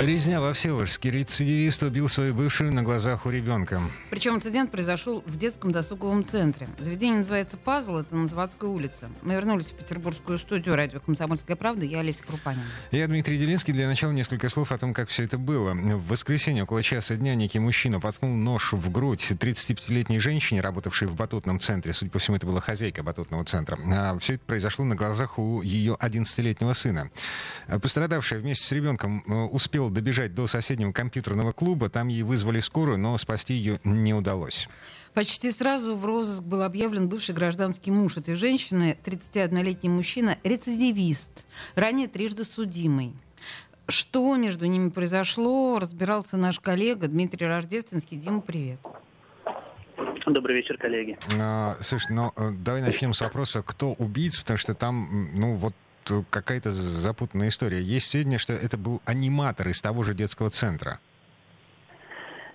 Резня во Всеволожске. Рецидивист убил свою бывшую на глазах у ребенка. Причем инцидент произошел в детском досуговом центре. Заведение называется «Пазл», это на Заводской улице. Мы вернулись в петербургскую студию радио «Комсомольская правда». Я Олеся Крупанина. Я Дмитрий Делинский. Для начала несколько слов о том, как все это было. В воскресенье около часа дня некий мужчина поткнул нож в грудь 35-летней женщине, работавшей в батутном центре. Судя по всему, это была хозяйка батутного центра. А все это произошло на глазах у ее 11-летнего сына. Пострадавшая вместе с ребенком э, добежать до соседнего компьютерного клуба. Там ей вызвали скорую, но спасти ее не удалось. Почти сразу в розыск был объявлен бывший гражданский муж этой женщины, 31-летний мужчина, рецидивист, ранее трижды судимый. Что между ними произошло, разбирался наш коллега Дмитрий Рождественский. Дима, привет. Добрый вечер, коллеги. А, слушай, ну давай начнем с вопроса, кто убийца, потому что там, ну вот какая-то запутанная история. Есть сведения, что это был аниматор из того же детского центра.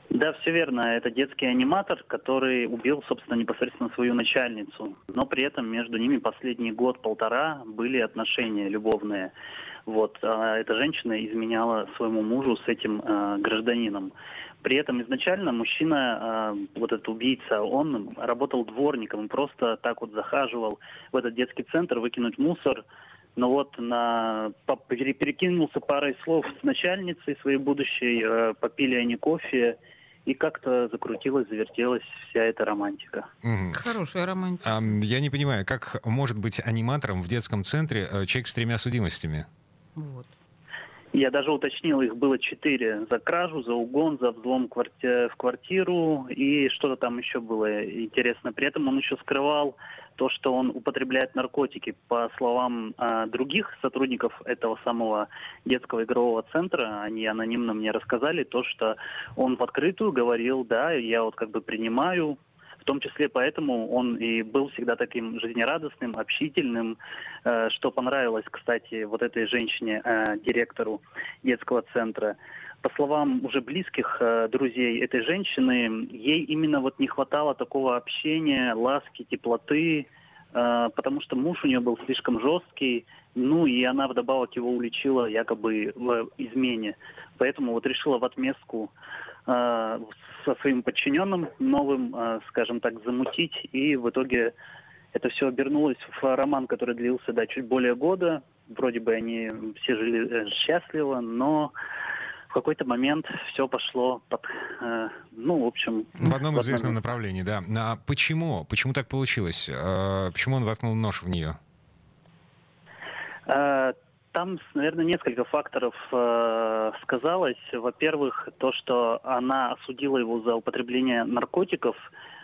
Да, все верно. Это детский аниматор, который убил, собственно, непосредственно свою начальницу. Но при этом между ними последний год-полтора были отношения любовные. Вот. А эта женщина изменяла своему мужу с этим э, гражданином. При этом изначально мужчина, э, вот этот убийца, он работал дворником, просто так вот захаживал в этот детский центр выкинуть мусор, но вот на, перекинулся парой слов с начальницей своей будущей, э, попили они кофе, и как-то закрутилась, завертелась вся эта романтика. Угу. Хорошая романтика. А, я не понимаю, как может быть аниматором в детском центре э, человек с тремя судимостями? Вот. Я даже уточнил, их было четыре. За кражу, за угон, за взлом кварти- в квартиру и что-то там еще было интересно. При этом он еще скрывал то, что он употребляет наркотики. По словам э, других сотрудников этого самого детского игрового центра, они анонимно мне рассказали то, что он в открытую говорил, да, я вот как бы принимаю в том числе поэтому он и был всегда таким жизнерадостным, общительным, э, что понравилось, кстати, вот этой женщине, э, директору детского центра. По словам уже близких э, друзей этой женщины, ей именно вот не хватало такого общения, ласки, теплоты, потому что муж у нее был слишком жесткий, ну и она вдобавок его уличила якобы в измене. Поэтому вот решила в отместку со своим подчиненным новым, э, скажем так, замутить. И в итоге это все обернулось в роман, который длился да, чуть более года. Вроде бы они все жили э, счастливо, но в какой-то момент все пошло под, э, ну, в общем... В одном известном направлении, да. А почему? Почему так получилось? Э, почему он воткнул нож в нее? Там, наверное, несколько факторов э, сказалось. Во-первых, то, что она осудила его за употребление наркотиков,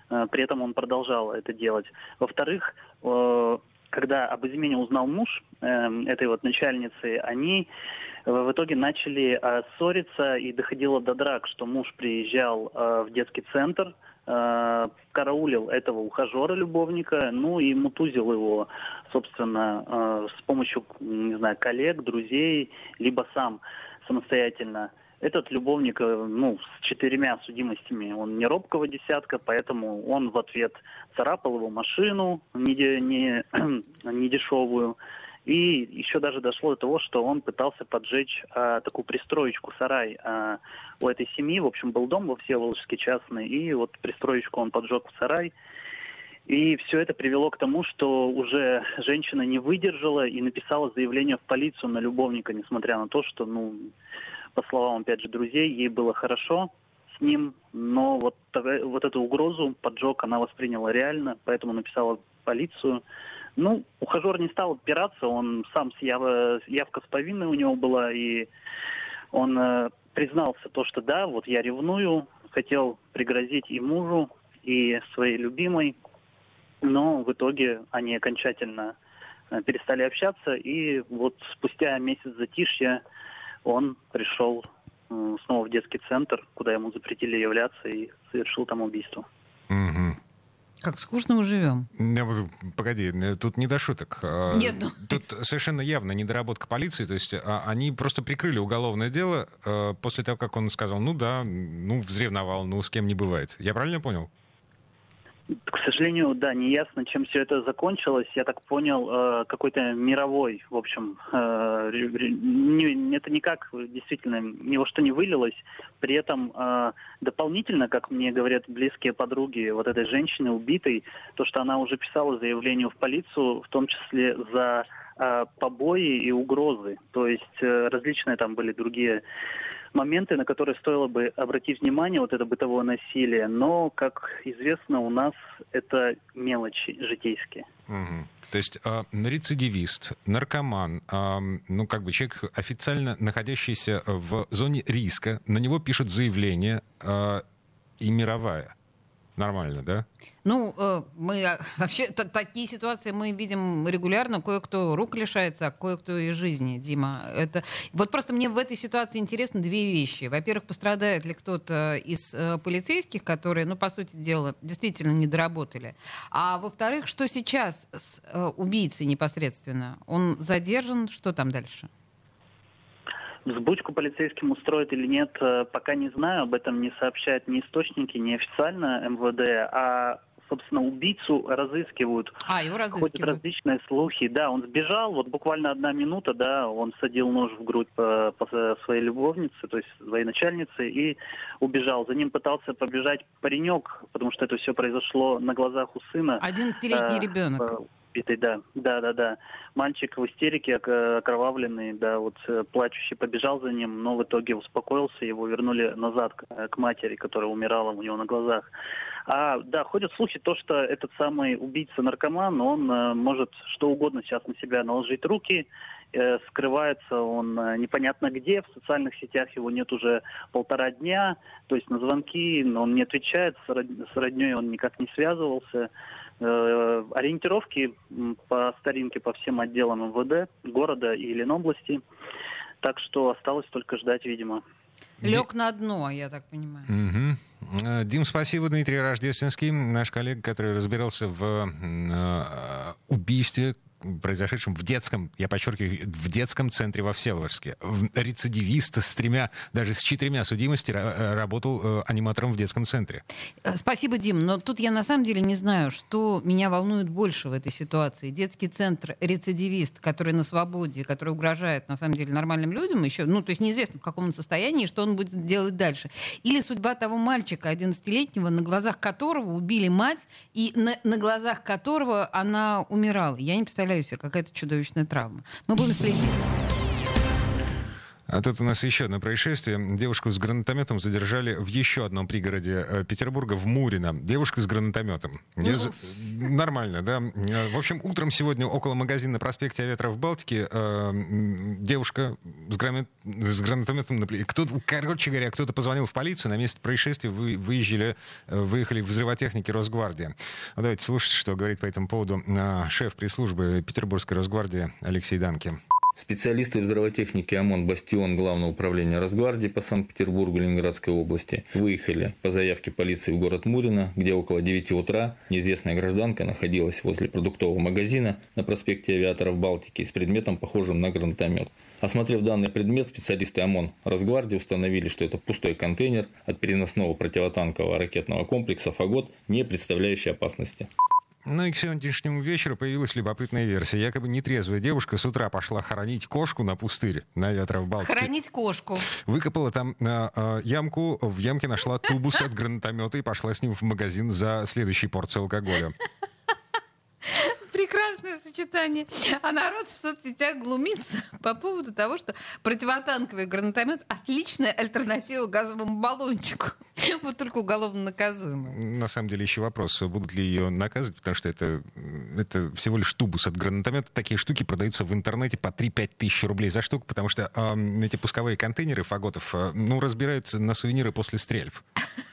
э, при этом он продолжал это делать. Во-вторых, э, когда об измене узнал муж э, этой вот начальницы, они в итоге начали э, ссориться и доходило до драк, что муж приезжал э, в детский центр, э, караулил этого ухажера-любовника, ну и мутузил его, собственно, э, с помощью, не знаю, коллег, друзей, либо сам самостоятельно. Этот любовник, э, ну, с четырьмя судимостями, он не робкого десятка, поэтому он в ответ царапал его машину, не, не, не дешевую, и еще даже дошло до того, что он пытался поджечь а, такую пристроечку, сарай а, у этой семьи. В общем, был дом во Всеволожске частный, и вот пристроечку он поджег в сарай. И все это привело к тому, что уже женщина не выдержала и написала заявление в полицию на любовника, несмотря на то, что, ну, по словам, опять же, друзей, ей было хорошо с ним, но вот, вот эту угрозу, поджог, она восприняла реально, поэтому написала полицию. Ну, ухажер не стал отпираться, он сам яв... явка с повинной у него была, и он э, признался то, что да, вот я ревную, хотел пригрозить и мужу, и своей любимой, но в итоге они окончательно э, перестали общаться, и вот спустя месяц затишья он пришел э, снова в детский центр, куда ему запретили являться, и совершил там убийство. Как скучно мы живем. Погоди, тут не до шуток. А, Нет, ну... Тут совершенно явно недоработка полиции. То есть а, они просто прикрыли уголовное дело а, после того, как он сказал, ну да, ну взревновал, ну с кем не бывает. Я правильно понял? К сожалению, да, не ясно, чем все это закончилось. Я так понял, э, какой-то мировой, в общем, э, это никак действительно ни во что не вылилось. При этом э, дополнительно, как мне говорят близкие подруги вот этой женщины убитой, то, что она уже писала заявление в полицию, в том числе за побои и угрозы. То есть различные там были другие моменты, на которые стоило бы обратить внимание, вот это бытовое насилие. Но, как известно, у нас это мелочи житейские. Угу. То есть э, рецидивист, наркоман, э, ну как бы человек официально находящийся в зоне риска, на него пишут заявление э, и мировая. Нормально, да? Ну, э, мы а, вообще такие ситуации мы видим регулярно. Кое-кто рук лишается, а кое-кто и жизни, Дима. Это вот просто мне в этой ситуации интересны две вещи. Во-первых, пострадает ли кто-то из э, полицейских, которые, ну, по сути дела, действительно не доработали. А во-вторых, что сейчас с э, убийцей непосредственно? Он задержан, что там дальше? Взбучку полицейским устроит или нет, э, пока не знаю. Об этом не сообщают ни источники, ни официально МВД. А собственно, убийцу разыскивают. А, его разыскивают. Ходят различные слухи. Да, он сбежал, вот буквально одна минута, да, он садил нож в грудь по, по своей любовнице, то есть своей начальнице, и убежал. За ним пытался побежать паренек, потому что это все произошло на глазах у сына. Одиннадцатилетний э, ребенок. Э, битый, да, да, да, да. Мальчик в истерике, окровавленный, да, вот э, плачущий побежал за ним, но в итоге успокоился, его вернули назад к, к матери, которая умирала у него на глазах. А, да, ходят слухи то, что этот самый убийца-наркоман, он э, может что угодно сейчас на себя наложить руки, э, скрывается он э, непонятно где, в социальных сетях его нет уже полтора дня, то есть на звонки он не отвечает, с родней он никак не связывался. Э, ориентировки по старинке по всем отделам МВД города и Ленобласти, так что осталось только ждать, видимо. Лег на дно, я так понимаю. Угу. Дим, спасибо. Дмитрий Рождественский, наш коллега, который разбирался в э, убийстве произошедшем в детском, я подчеркиваю, в детском центре во Всеволожске. Рецидивист с тремя, даже с четырьмя судимости э, работал э, аниматором в детском центре. Э, спасибо, Дим. Но тут я на самом деле не знаю, что меня волнует больше в этой ситуации. Детский центр рецидивист, который на свободе, который угрожает на самом деле нормальным людям еще, ну, то есть неизвестно в каком он состоянии, что он будет делать дальше. Или судьба того мальчика, 11-летнего, на глазах которого убили мать и на, на глазах которого она умирала. Я не представляю, представляю себе, какая-то чудовищная травма. Мы будем следить. А тут у нас еще одно происшествие. Девушку с гранатометом задержали в еще одном пригороде э, Петербурга, в Мурино. Девушка с гранатометом. За... Нормально, да? В общем, утром сегодня около магазина на проспекте Аветра в Балтике э, девушка с, гранат... с гранатометом на кто Короче говоря, кто-то позвонил в полицию, на место происшествия вы... выезжали, э, выехали взрывотехники Росгвардии. Давайте слушать, что говорит по этому поводу э, шеф пресс-службы Петербургской Росгвардии Алексей Данки. Специалисты взрывотехники ОМОН «Бастион» Главного управления Росгвардии по Санкт-Петербургу Ленинградской области выехали по заявке полиции в город Мурино, где около 9 утра неизвестная гражданка находилась возле продуктового магазина на проспекте Авиаторов Балтики с предметом, похожим на гранатомет. Осмотрев данный предмет, специалисты ОМОН Росгвардии установили, что это пустой контейнер от переносного противотанкового ракетного комплекса «Фагот», не представляющий опасности. Ну и к сегодняшнему вечеру появилась любопытная версия. Якобы нетрезвая девушка с утра пошла хоронить кошку на пустыре на ветра в Балтике. Хоронить кошку. Выкопала там э, э, ямку, в ямке нашла тубус от гранатомета и пошла с ним в магазин за следующей порцией алкоголя прекрасное сочетание. А народ в соцсетях глумится по поводу того, что противотанковый гранатомет — отличная альтернатива газовому баллончику. Вот только уголовно наказуемый. На самом деле еще вопрос, будут ли ее наказывать, потому что это, это всего лишь тубус от гранатомета. Такие штуки продаются в интернете по 3-5 тысяч рублей за штуку, потому что э, эти пусковые контейнеры фаготов, э, ну, разбираются на сувениры после стрельб.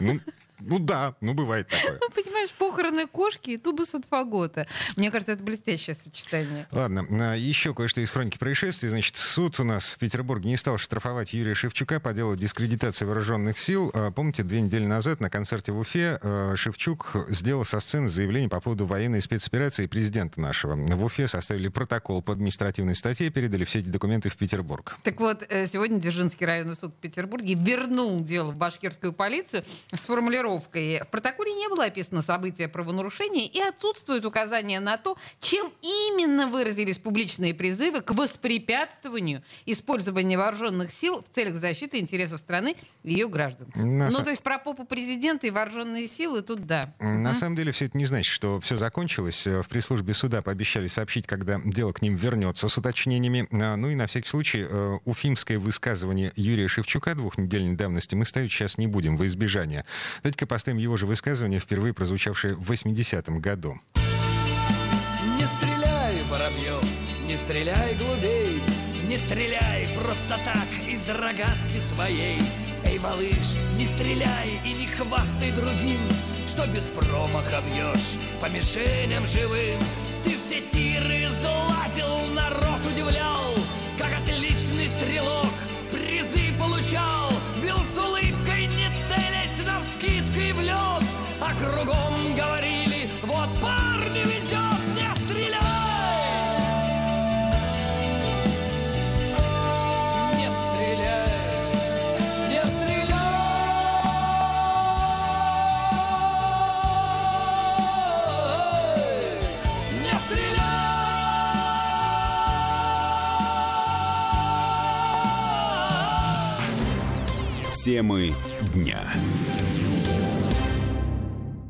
Ну, Ну да, ну бывает такое. Ну, понимаешь, похороны кошки и тубус от фагота. Мне кажется, это блестящее сочетание. Ладно, а, еще кое-что из хроники происшествий. Значит, суд у нас в Петербурге не стал штрафовать Юрия Шевчука по делу дискредитации вооруженных сил. А, помните, две недели назад на концерте в Уфе а, Шевчук сделал со сцены заявление по поводу военной спецоперации президента нашего. В Уфе составили протокол по административной статье, передали все эти документы в Петербург. Так вот, э, сегодня Дзержинский районный суд в Петербурге вернул дело в башкирскую полицию с формулировкой. В протоколе не было описано события правонарушения и отсутствует указание на то, чем именно выразились публичные призывы к воспрепятствованию использования вооруженных сил в целях защиты интересов страны и ее граждан. На ну, то есть про попу президента и вооруженные силы тут да. На самом деле все это не значит, что все закончилось. В пресс-службе суда пообещали сообщить, когда дело к ним вернется с уточнениями. А, ну и на всякий случай э, уфимское высказывание Юрия Шевчука двухнедельной давности мы ставить сейчас не будем во избежание. Давайте-ка поставим его же высказывание, впервые прозвучавшее в 80-м году. Не стреляй, воробьев, не стреляй глубей, не стреляй просто так из рогатки своей. Эй, малыш, не стреляй и не хвастай другим, что без промаха бьешь по мишеням живым. Ты все тиры залазил, Темы дня.